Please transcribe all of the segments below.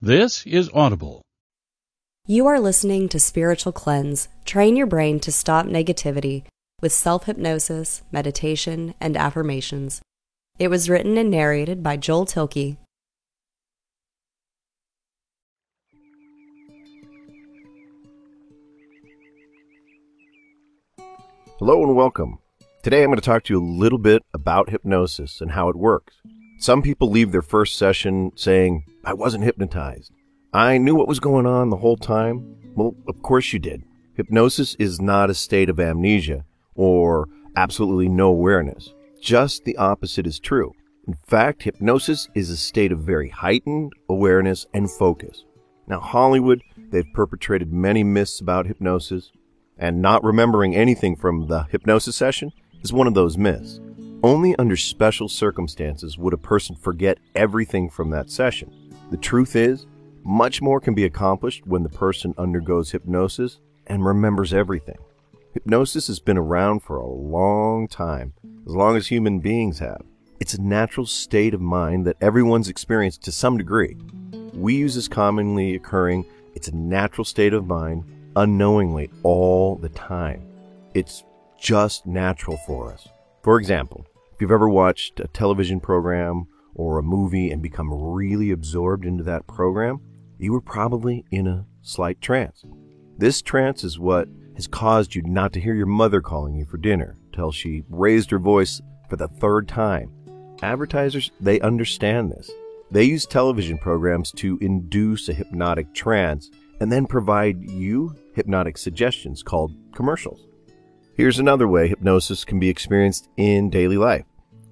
This is Audible. You are listening to Spiritual Cleanse. Train your brain to stop negativity with self hypnosis, meditation, and affirmations. It was written and narrated by Joel Thielke. Hello and welcome. Today I'm going to talk to you a little bit about hypnosis and how it works. Some people leave their first session saying, I wasn't hypnotized. I knew what was going on the whole time. Well, of course you did. Hypnosis is not a state of amnesia or absolutely no awareness. Just the opposite is true. In fact, hypnosis is a state of very heightened awareness and focus. Now, Hollywood, they've perpetrated many myths about hypnosis, and not remembering anything from the hypnosis session is one of those myths. Only under special circumstances would a person forget everything from that session. The truth is, much more can be accomplished when the person undergoes hypnosis and remembers everything. Hypnosis has been around for a long time, as long as human beings have. It's a natural state of mind that everyone's experienced to some degree. We use this commonly occurring, it's a natural state of mind, unknowingly all the time. It's just natural for us. For example, if you've ever watched a television program or a movie and become really absorbed into that program, you were probably in a slight trance. This trance is what has caused you not to hear your mother calling you for dinner till she raised her voice for the third time. Advertisers, they understand this. They use television programs to induce a hypnotic trance and then provide you hypnotic suggestions called commercials. Here's another way hypnosis can be experienced in daily life.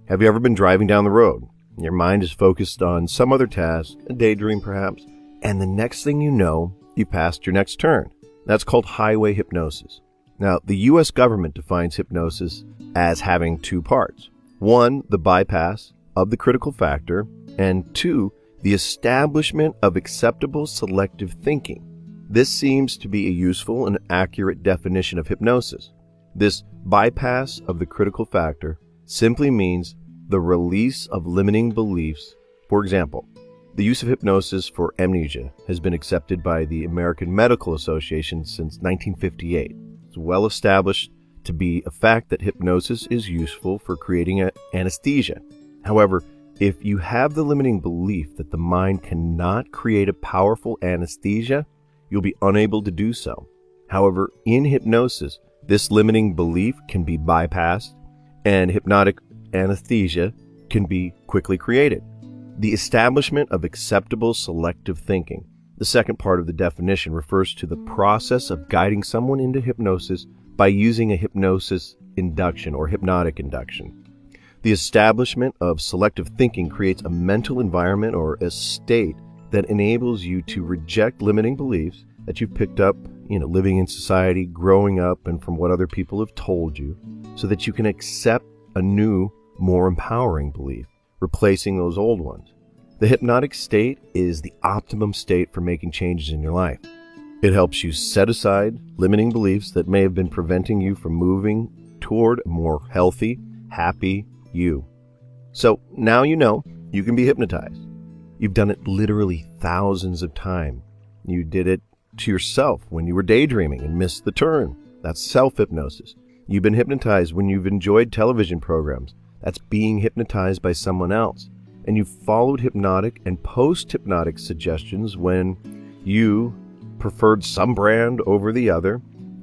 Have you ever been driving down the road? Your mind is focused on some other task, a daydream perhaps, and the next thing you know, you passed your next turn. That's called highway hypnosis. Now, the US government defines hypnosis as having two parts. One, the bypass of the critical factor, and two, the establishment of acceptable selective thinking. This seems to be a useful and accurate definition of hypnosis. This bypass of the critical factor simply means the release of limiting beliefs. For example, the use of hypnosis for amnesia has been accepted by the American Medical Association since 1958. It's well established to be a fact that hypnosis is useful for creating a anesthesia. However, if you have the limiting belief that the mind cannot create a powerful anesthesia, you'll be unable to do so. However, in hypnosis, this limiting belief can be bypassed, and hypnotic anesthesia can be quickly created. The establishment of acceptable selective thinking. The second part of the definition refers to the process of guiding someone into hypnosis by using a hypnosis induction or hypnotic induction. The establishment of selective thinking creates a mental environment or a state that enables you to reject limiting beliefs that you've picked up you know, living in society, growing up, and from what other people have told you, so that you can accept a new, more empowering belief, replacing those old ones. The hypnotic state is the optimum state for making changes in your life. It helps you set aside limiting beliefs that may have been preventing you from moving toward a more healthy, happy you. So now you know you can be hypnotized. You've done it literally thousands of times. You did it to yourself when you were daydreaming and missed the turn. That's self hypnosis. You've been hypnotized when you've enjoyed television programs. That's being hypnotized by someone else. And you've followed hypnotic and post hypnotic suggestions when you preferred some brand over the other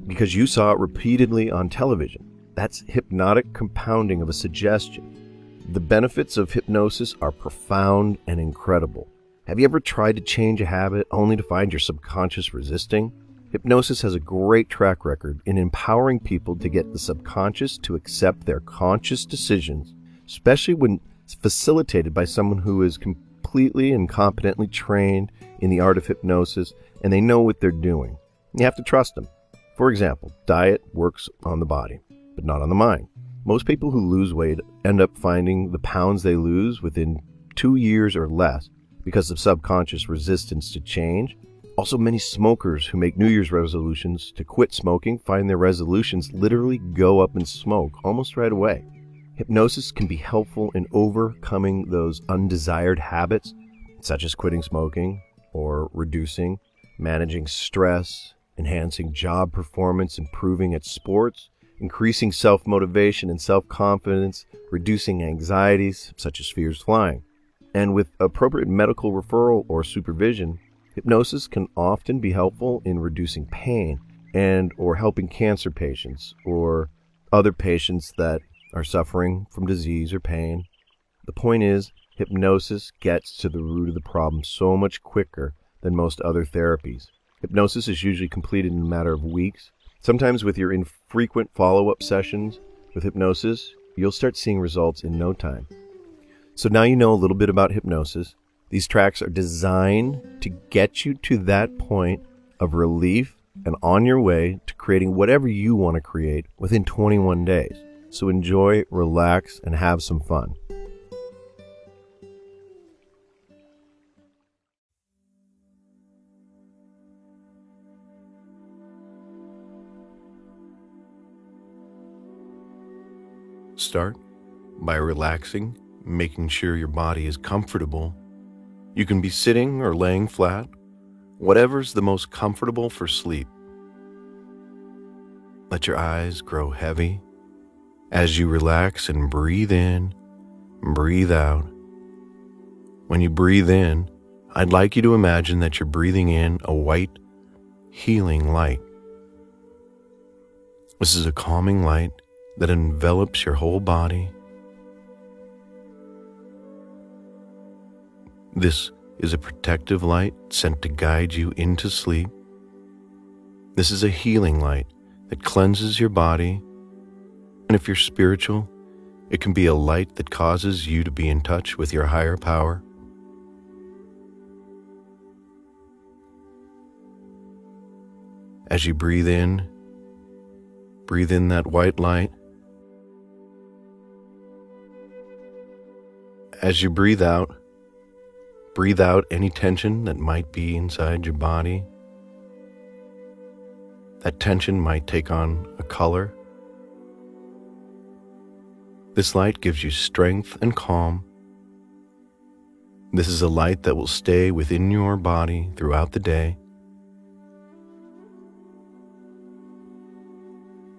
because you saw it repeatedly on television. That's hypnotic compounding of a suggestion. The benefits of hypnosis are profound and incredible. Have you ever tried to change a habit only to find your subconscious resisting? Hypnosis has a great track record in empowering people to get the subconscious to accept their conscious decisions, especially when facilitated by someone who is completely and competently trained in the art of hypnosis and they know what they're doing. You have to trust them. For example, diet works on the body, but not on the mind. Most people who lose weight end up finding the pounds they lose within two years or less because of subconscious resistance to change. Also, many smokers who make New Year's resolutions to quit smoking find their resolutions literally go up in smoke almost right away. Hypnosis can be helpful in overcoming those undesired habits, such as quitting smoking, or reducing, managing stress, enhancing job performance, improving at sports, increasing self motivation and self confidence, reducing anxieties such as fears flying. And with appropriate medical referral or supervision, hypnosis can often be helpful in reducing pain and or helping cancer patients or other patients that are suffering from disease or pain. The point is, hypnosis gets to the root of the problem so much quicker than most other therapies. Hypnosis is usually completed in a matter of weeks. Sometimes, with your infrequent follow up sessions with hypnosis, you'll start seeing results in no time. So now you know a little bit about hypnosis. These tracks are designed to get you to that point of relief and on your way to creating whatever you want to create within 21 days. So enjoy, relax, and have some fun. Start by relaxing, making sure your body is comfortable. You can be sitting or laying flat, whatever's the most comfortable for sleep. Let your eyes grow heavy as you relax and breathe in, breathe out. When you breathe in, I'd like you to imagine that you're breathing in a white, healing light. This is a calming light that envelops your whole body. This is a protective light sent to guide you into sleep. This is a healing light that cleanses your body. And if you're spiritual, it can be a light that causes you to be in touch with your higher power. As you breathe in, breathe in that white light. As you breathe out, breathe out any tension that might be inside your body. That tension might take on a color. This light gives you strength and calm. This is a light that will stay within your body throughout the day.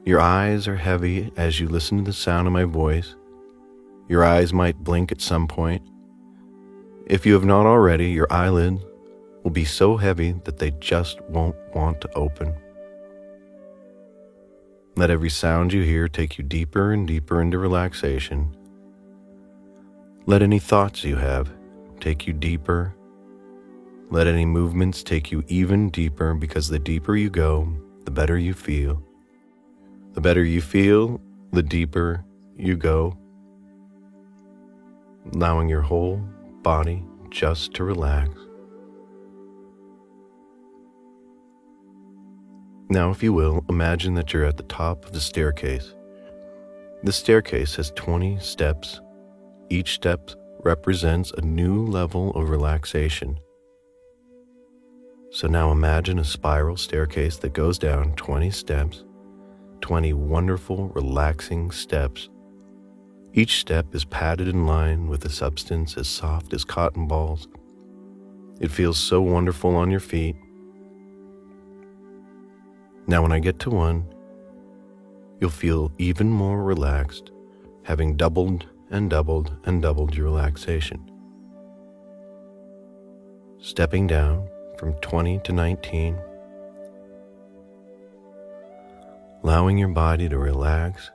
Your eyes are heavy as you listen to the sound of my voice. Your eyes might blink at some point. If you have not already, your eyelids will be so heavy that they just won't want to open. Let every sound you hear take you deeper and deeper into relaxation. Let any thoughts you have take you deeper. Let any movements take you even deeper because the deeper you go, the better you feel. The better you feel, the deeper you go allowing your whole body just to relax. Now, if you will, imagine that you're at the top of the staircase. The staircase has 20 steps. Each step represents a new level of relaxation. So now imagine a spiral staircase that goes down 20 steps, 20 wonderful, relaxing steps each step is padded in line with a substance as soft as cotton balls. It feels so wonderful on your feet. Now, when I get to one, you'll feel even more relaxed, having doubled and doubled and doubled your relaxation. Stepping down from 20 to 19, allowing your body to relax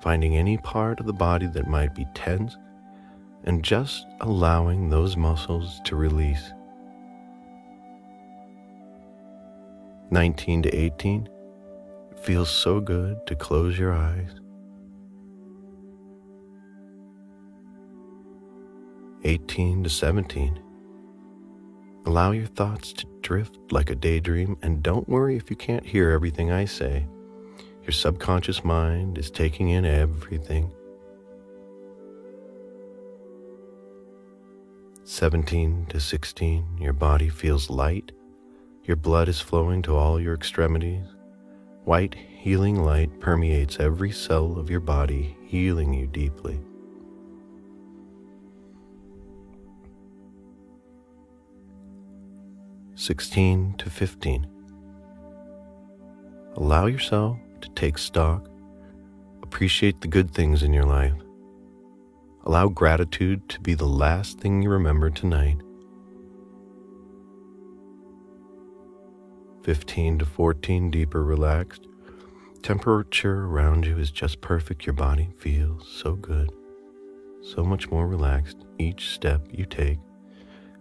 finding any part of the body that might be tense and just allowing those muscles to release. 19 to 18 it feels so good to close your eyes. 18 to 17 allow your thoughts to drift like a daydream and don't worry if you can't hear everything I say. Your subconscious mind is taking in everything. 17 to 16, your body feels light. Your blood is flowing to all your extremities. White, healing light permeates every cell of your body, healing you deeply. 16 to 15. Allow yourself take stock, appreciate the good things in your life. Allow gratitude to be the last thing you remember tonight. 15 to 14, deeper relaxed. Temperature around you is just perfect. Your body feels so good, so much more relaxed. Each step you take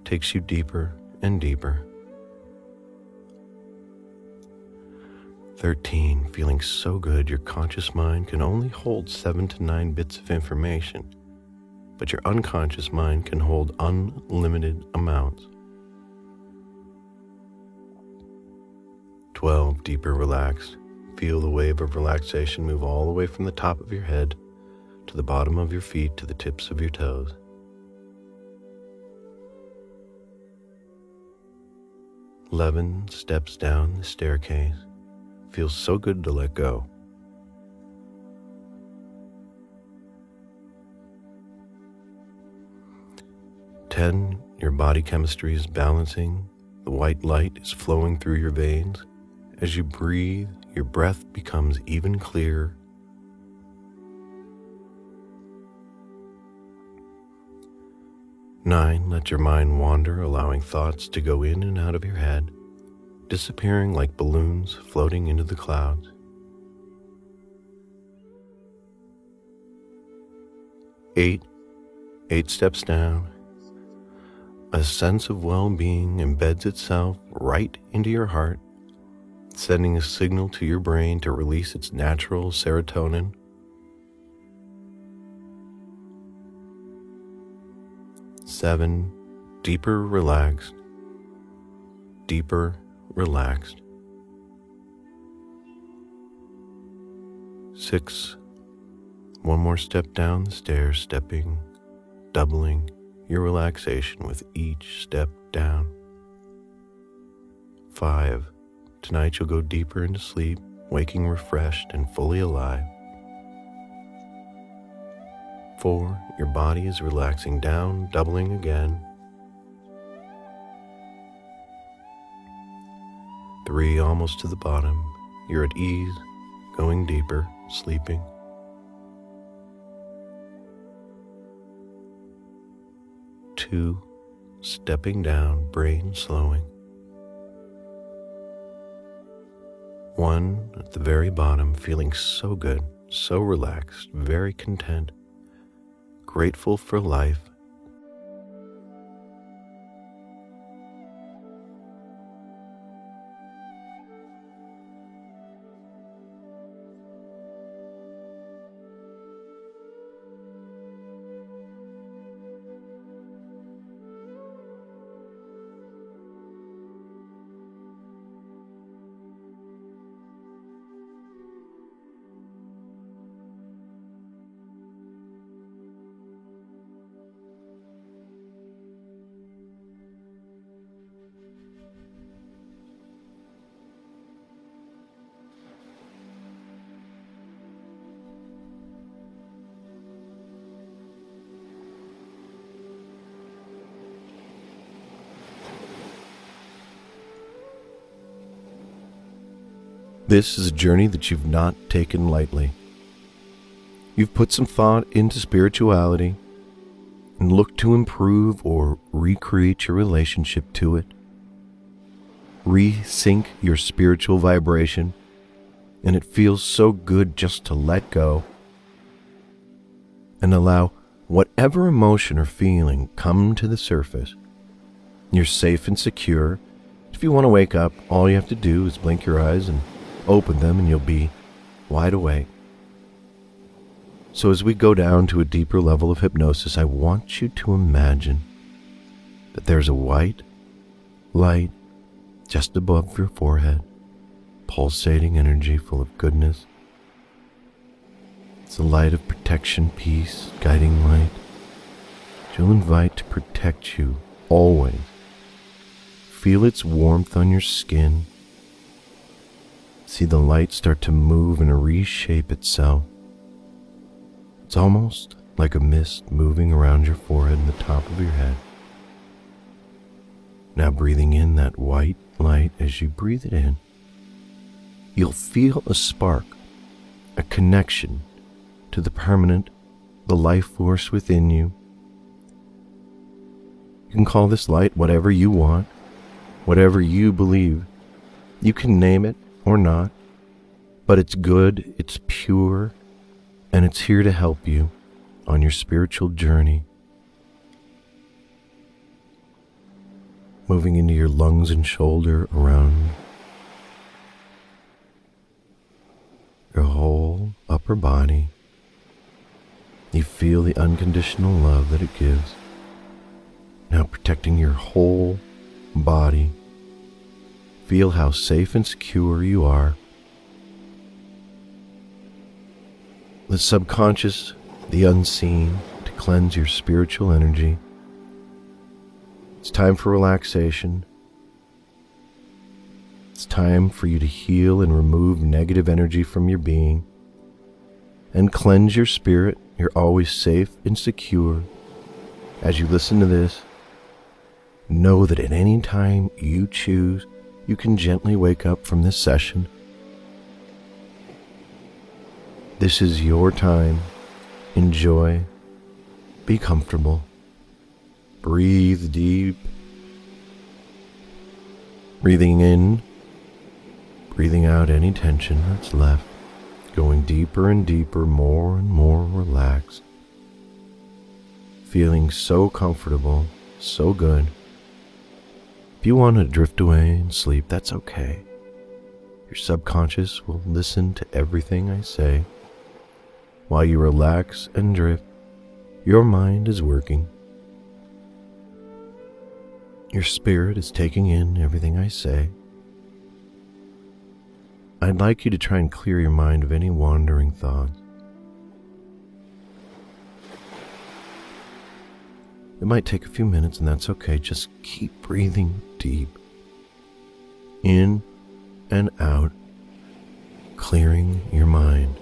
takes you deeper and deeper. 13, feeling so good your conscious mind can only hold 7 to 9 bits of information, but your unconscious mind can hold unlimited amounts. 12, deeper relaxed. Feel the wave of relaxation move all the way from the top of your head to the bottom of your feet to the tips of your toes. 11 steps down the staircase. Feels so good to let go. Ten, your body chemistry is balancing. The white light is flowing through your veins. As you breathe, your breath becomes even clearer. Nine, let your mind wander, allowing thoughts to go in and out of your head, disappearing like balloons floating into the clouds. Eight, eight steps down. A sense of well being embeds itself right into your heart, sending a signal to your brain to release its natural serotonin seven, deeper relaxed, deeper relaxed. Six, one more step down the stairs, stepping, doubling your relaxation with each step down. Five, tonight you'll go deeper into sleep, waking refreshed and fully alive. Four, your body is relaxing down, doubling again. Three, almost to the bottom. You're at ease, going deeper, sleeping. Two, stepping down, brain slowing. One, at the very bottom, feeling so good, so relaxed, very content grateful for life This is a journey that you've not taken lightly. You've put some thought into spirituality and looked to improve or recreate your relationship to it. Resync your spiritual vibration, and it feels so good just to let go and allow whatever emotion or feeling come to the surface. You're safe and secure. If you want to wake up, all you have to do is blink your eyes and Open them and you'll be wide awake. So, as we go down to a deeper level of hypnosis, I want you to imagine that there's a white light just above your forehead, pulsating energy full of goodness. It's a light of protection, peace, guiding light. She'll invite to protect you always. Feel its warmth on your skin See the light start to move and reshape itself. It's almost like a mist moving around your forehead and the top of your head. Now, breathing in that white light as you breathe it in, you'll feel a spark, a connection to the permanent, the life force within you. You can call this light whatever you want, whatever you believe. You can name it or not, but it's good, it's pure, and it's here to help you on your spiritual journey. Moving into your lungs and shoulder around your whole upper body. You feel the unconditional love that it gives. Now protecting your whole body. Feel how safe and secure you are. The subconscious, the unseen, to cleanse your spiritual energy. It's time for relaxation. It's time for you to heal and remove negative energy from your being and cleanse your spirit. You're always safe and secure. As you listen to this, know that at any time you choose, you can gently wake up from this session. This is your time. Enjoy. Be comfortable. Breathe deep. Breathing in, breathing out any tension that's left, going deeper and deeper, more and more relaxed. Feeling so comfortable, so good. If you want to drift away and sleep, that's okay. Your subconscious will listen to everything I say. While you relax and drift, your mind is working. Your spirit is taking in everything I say. I'd like you to try and clear your mind of any wandering thoughts. It might take a few minutes, and that's okay. Just keep breathing deep. In and out, clearing your mind.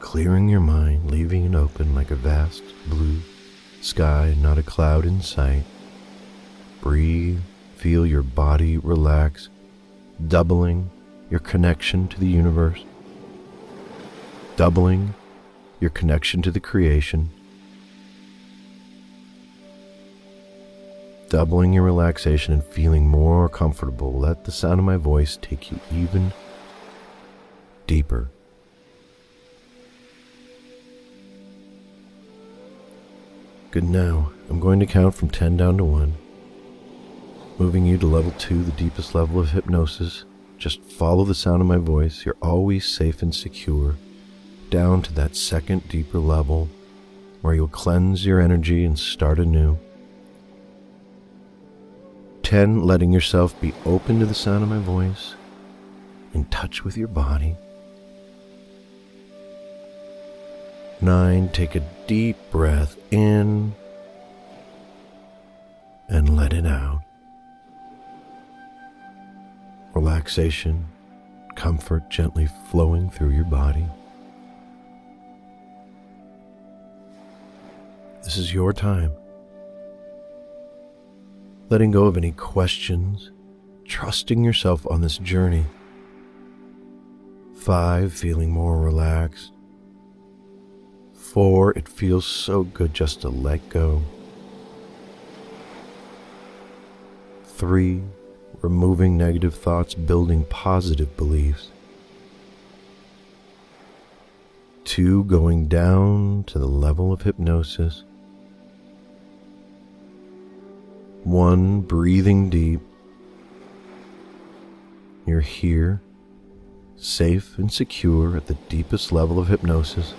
Clearing your mind, leaving it open like a vast blue sky, not a cloud in sight. Breathe, feel your body relax, doubling your connection to the universe, doubling your connection to the creation, doubling your relaxation and feeling more comfortable. Let the sound of my voice take you even deeper. Good now. I'm going to count from 10 down to 1. Moving you to level 2, the deepest level of hypnosis. Just follow the sound of my voice. You're always safe and secure. Down to that second deeper level where you'll cleanse your energy and start anew. 10. Letting yourself be open to the sound of my voice, in touch with your body. 9. Take a deep breath in and let it out. Relaxation, comfort gently flowing through your body. This is your time. Letting go of any questions, trusting yourself on this journey. Five, feeling more relaxed. Four, it feels so good just to let go. Three, removing negative thoughts, building positive beliefs. Two, going down to the level of hypnosis. One, breathing deep. You're here, safe and secure at the deepest level of hypnosis.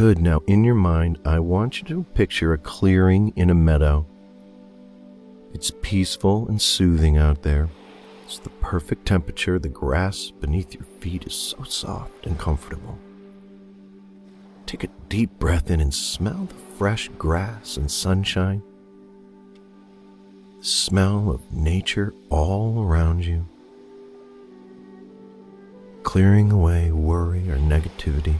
Good. Now, in your mind, I want you to picture a clearing in a meadow. It's peaceful and soothing out there. It's the perfect temperature. The grass beneath your feet is so soft and comfortable. Take a deep breath in and smell the fresh grass and sunshine. The smell of nature all around you. Clearing away worry or negativity.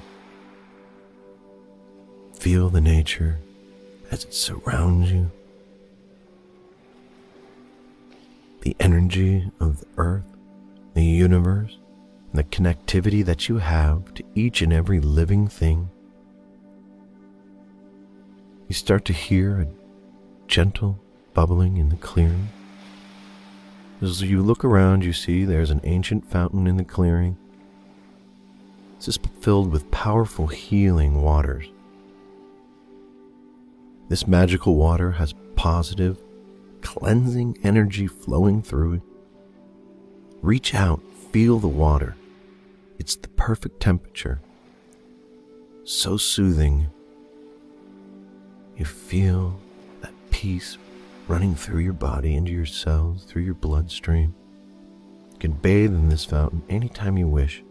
Feel the nature as it surrounds you. The energy of the earth, the universe, and the connectivity that you have to each and every living thing. You start to hear a gentle bubbling in the clearing. As you look around, you see there's an ancient fountain in the clearing. This is filled with powerful healing waters. This magical water has positive, cleansing energy flowing through it. Reach out, feel the water. It's the perfect temperature. So soothing. You feel that peace running through your body, into your cells, through your bloodstream. You can bathe in this fountain anytime you wish.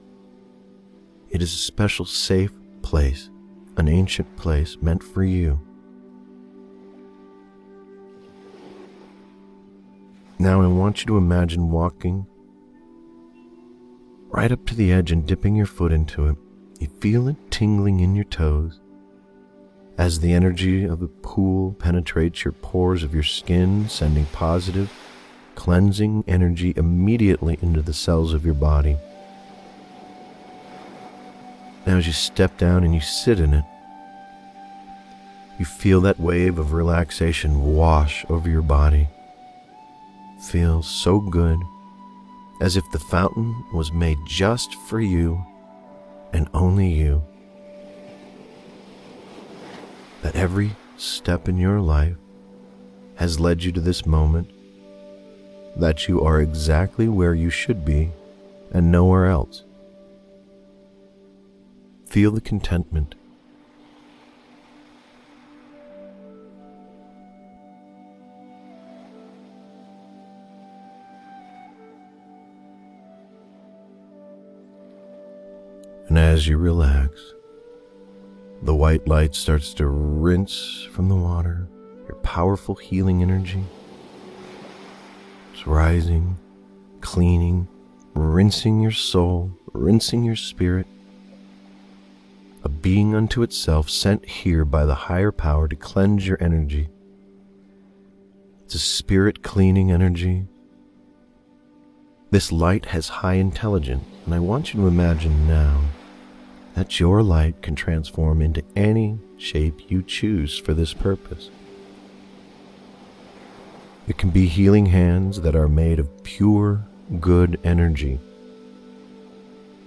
It is a special, safe place, an ancient place meant for you. Now I want you to imagine walking right up to the edge and dipping your foot into it. You feel it tingling in your toes. As the energy of the pool penetrates your pores of your skin, sending positive, cleansing energy immediately into the cells of your body. Now, as you step down and you sit in it, you feel that wave of relaxation wash over your body feels so good, as if the fountain was made just for you and only you. That every step in your life has led you to this moment, that you are exactly where you should be and nowhere else. Feel the contentment And as you relax, the white light starts to rinse from the water, your powerful healing energy. It's rising, cleaning, rinsing your soul, rinsing your spirit. A being unto itself sent here by the higher power to cleanse your energy. It's a spirit cleaning energy. This light has high intelligence, and I want you to imagine now that your light can transform into any shape you choose for this purpose. It can be healing hands that are made of pure, good energy,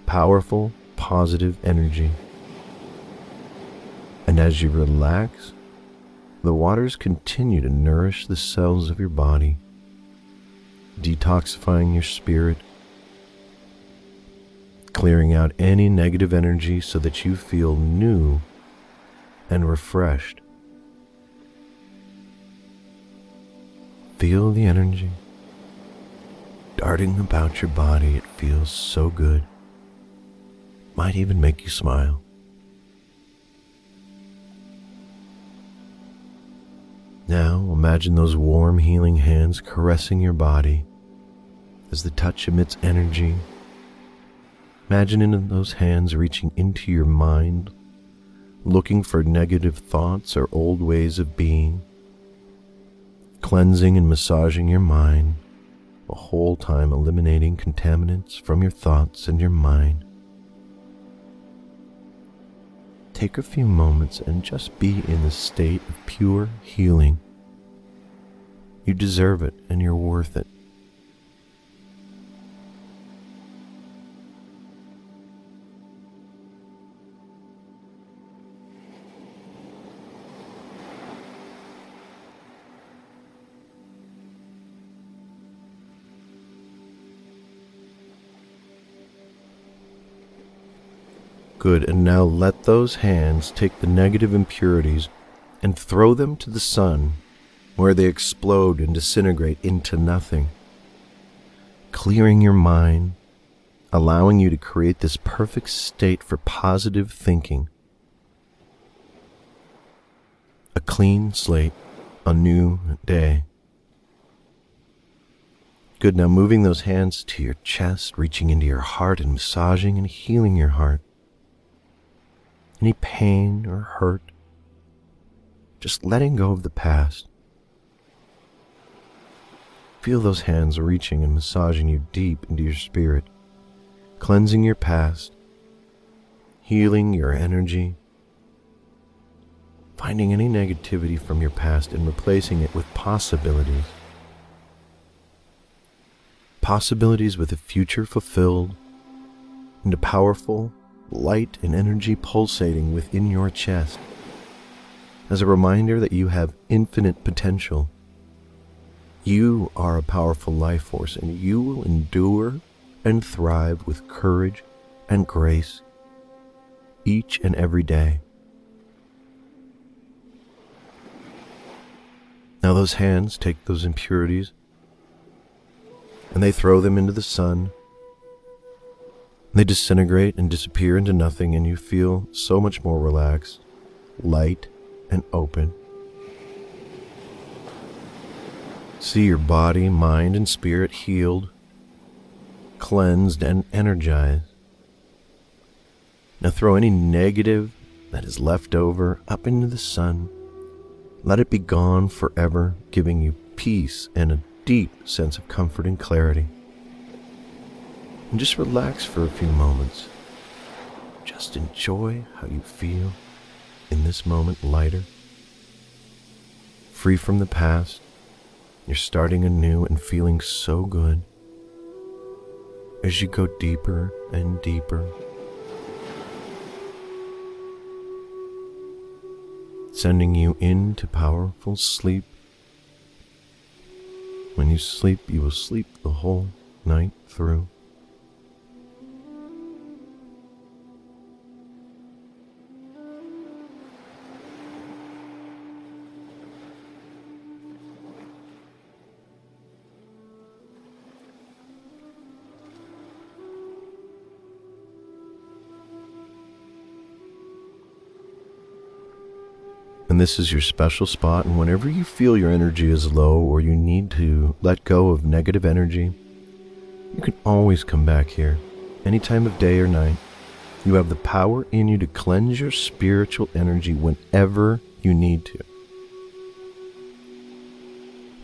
powerful, positive energy. And as you relax, the waters continue to nourish the cells of your body, detoxifying your spirit clearing out any negative energy so that you feel new and refreshed. Feel the energy darting about your body. It feels so good. Might even make you smile. Now imagine those warm healing hands caressing your body as the touch emits energy Imagining those hands reaching into your mind, looking for negative thoughts or old ways of being, cleansing and massaging your mind, the whole time eliminating contaminants from your thoughts and your mind. Take a few moments and just be in the state of pure healing. You deserve it and you're worth it. Good, and now let those hands take the negative impurities and throw them to the sun, where they explode and disintegrate into nothing, clearing your mind, allowing you to create this perfect state for positive thinking. A clean slate, a new day. Good. Now moving those hands to your chest, reaching into your heart and massaging and healing your heart. Any pain or hurt, just letting go of the past. Feel those hands reaching and massaging you deep into your spirit, cleansing your past, healing your energy, finding any negativity from your past and replacing it with possibilities possibilities with a future fulfilled, and a powerful light and energy pulsating within your chest as a reminder that you have infinite potential. You are a powerful life force and you will endure and thrive with courage and grace each and every day. Now, those hands take those impurities and they throw them into the sun. They disintegrate and disappear into nothing, and you feel so much more relaxed, light, and open. See your body, mind, and spirit healed, cleansed, and energized. Now throw any negative that is left over up into the sun. Let it be gone forever, giving you peace and a deep sense of comfort and clarity. And just relax for a few moments. Just enjoy how you feel in this moment lighter, free from the past. You're starting anew and feeling so good as you go deeper and deeper. Sending you into powerful sleep when you sleep, you will sleep the whole night through. This is your special spot. And whenever you feel your energy is low or you need to let go of negative energy, you can always come back here, any time of day or night. You have the power in you to cleanse your spiritual energy whenever you need to.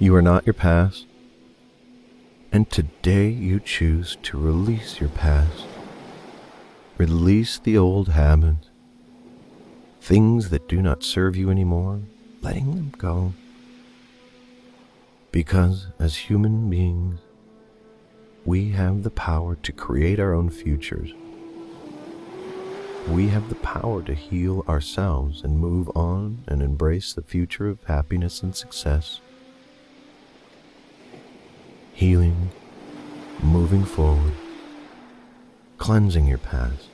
You are not your past, and today you choose to release your past. Release the old habits things that do not serve you anymore, letting them go. Because as human beings, we have the power to create our own futures. We have the power to heal ourselves and move on and embrace the future of happiness and success. Healing, moving forward, cleansing your past,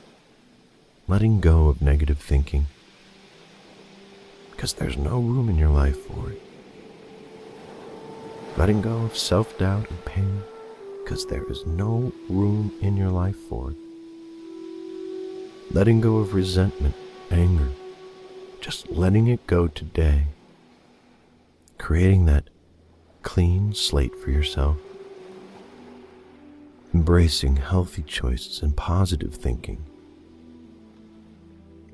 letting go of negative thinking because there's no room in your life for it. Letting go of self doubt and pain because there is no room in your life for it. Letting go of resentment, anger, just letting it go today. Creating that clean slate for yourself. Embracing healthy choices and positive thinking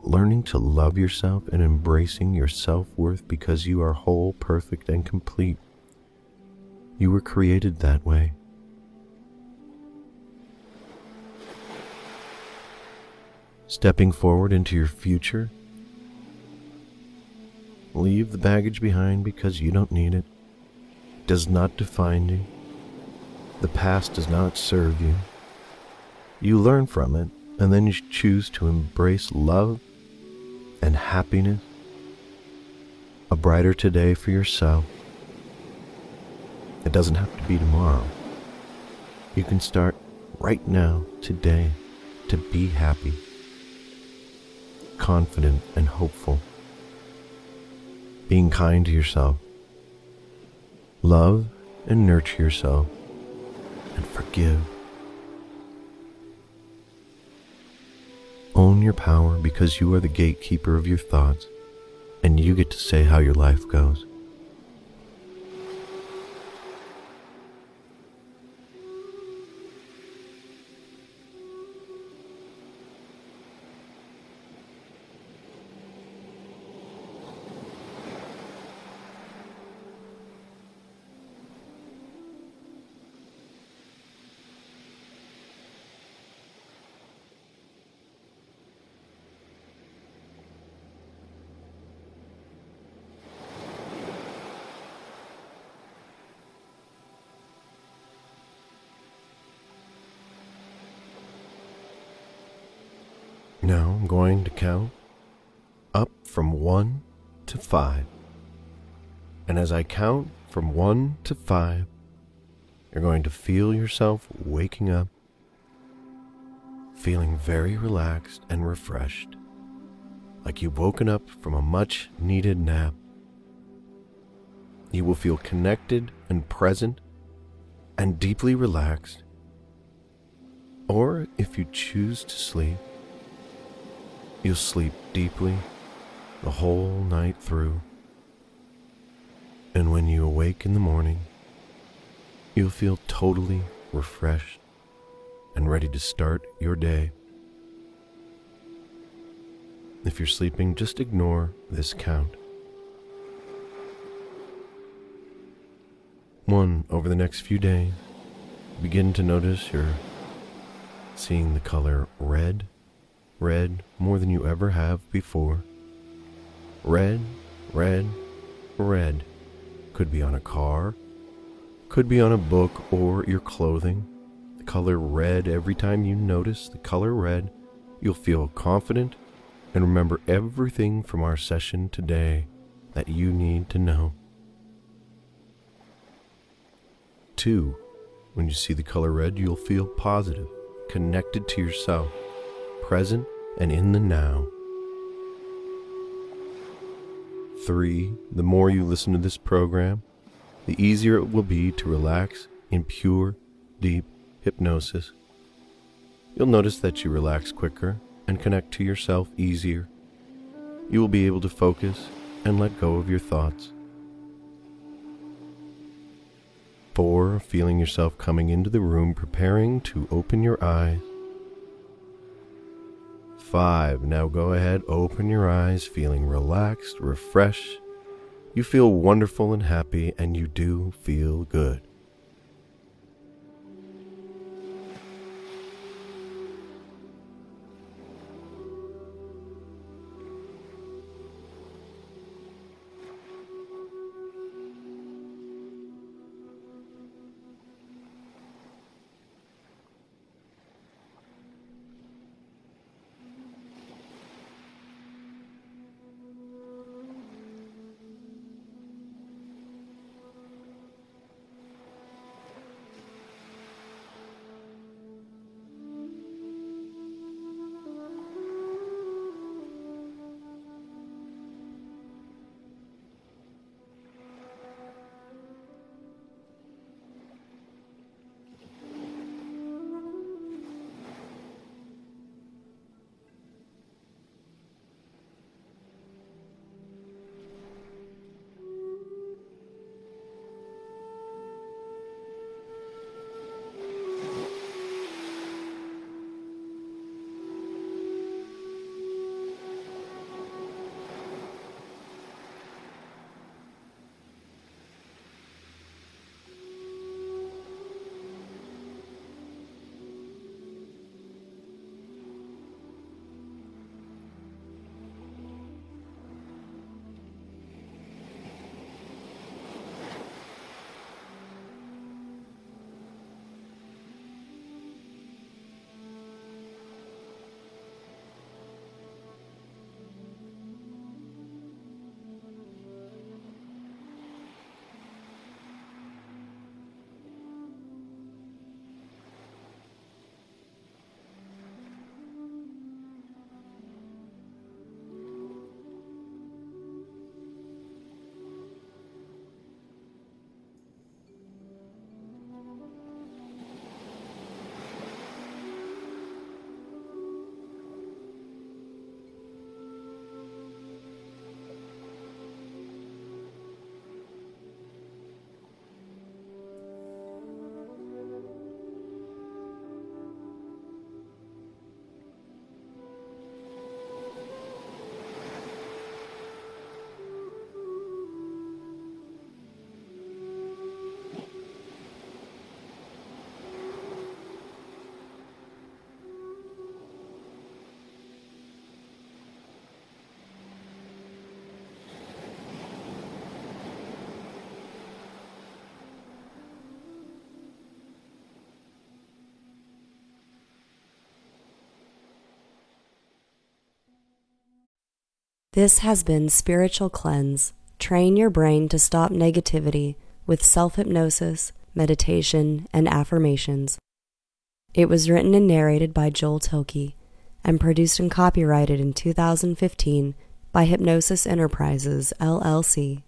learning to love yourself and embracing your self worth because you are whole, perfect, and complete. You were created that way. Stepping forward into your future, leave the baggage behind because you don't need it. it does not define you. The past does not serve you. You learn from it, and then you choose to embrace love and happiness, a brighter today for yourself. It doesn't have to be tomorrow. You can start right now, today, to be happy. confident and hopeful. Being kind to yourself. Love and nurture yourself and forgive. Own your power because you are the gatekeeper of your thoughts and you get to say how your life goes. Now I'm going to count up from one to five. And as I count from one to five, you're going to feel yourself waking up, feeling very relaxed and refreshed, like you've woken up from a much needed nap. You will feel connected and present and deeply relaxed. Or if you choose to sleep, You'll sleep deeply the whole night through. And when you awake in the morning, you'll feel totally refreshed and ready to start your day. If you're sleeping, just ignore this count. One, over the next few days, begin to notice you're seeing the color red red more than you ever have before. Red, red, red. Could be on a car, could be on a book or your clothing. The color red, every time you notice the color red, you'll feel confident and remember everything from our session today that you need to know. Two, when you see the color red, you'll feel positive, connected to yourself present and in the now. Three, the more you listen to this program, the easier it will be to relax in pure, deep hypnosis. You'll notice that you relax quicker and connect to yourself easier. You will be able to focus and let go of your thoughts. Four, feeling yourself coming into the room, preparing to open your eyes five. Now go ahead, open your eyes, feeling relaxed, refreshed. You feel wonderful and happy, and you do feel good. This has been Spiritual Cleanse. Train your brain to stop negativity with self hypnosis, meditation, and affirmations. It was written and narrated by Joel Thielke and produced and copyrighted in 2015 by Hypnosis Enterprises, LLC.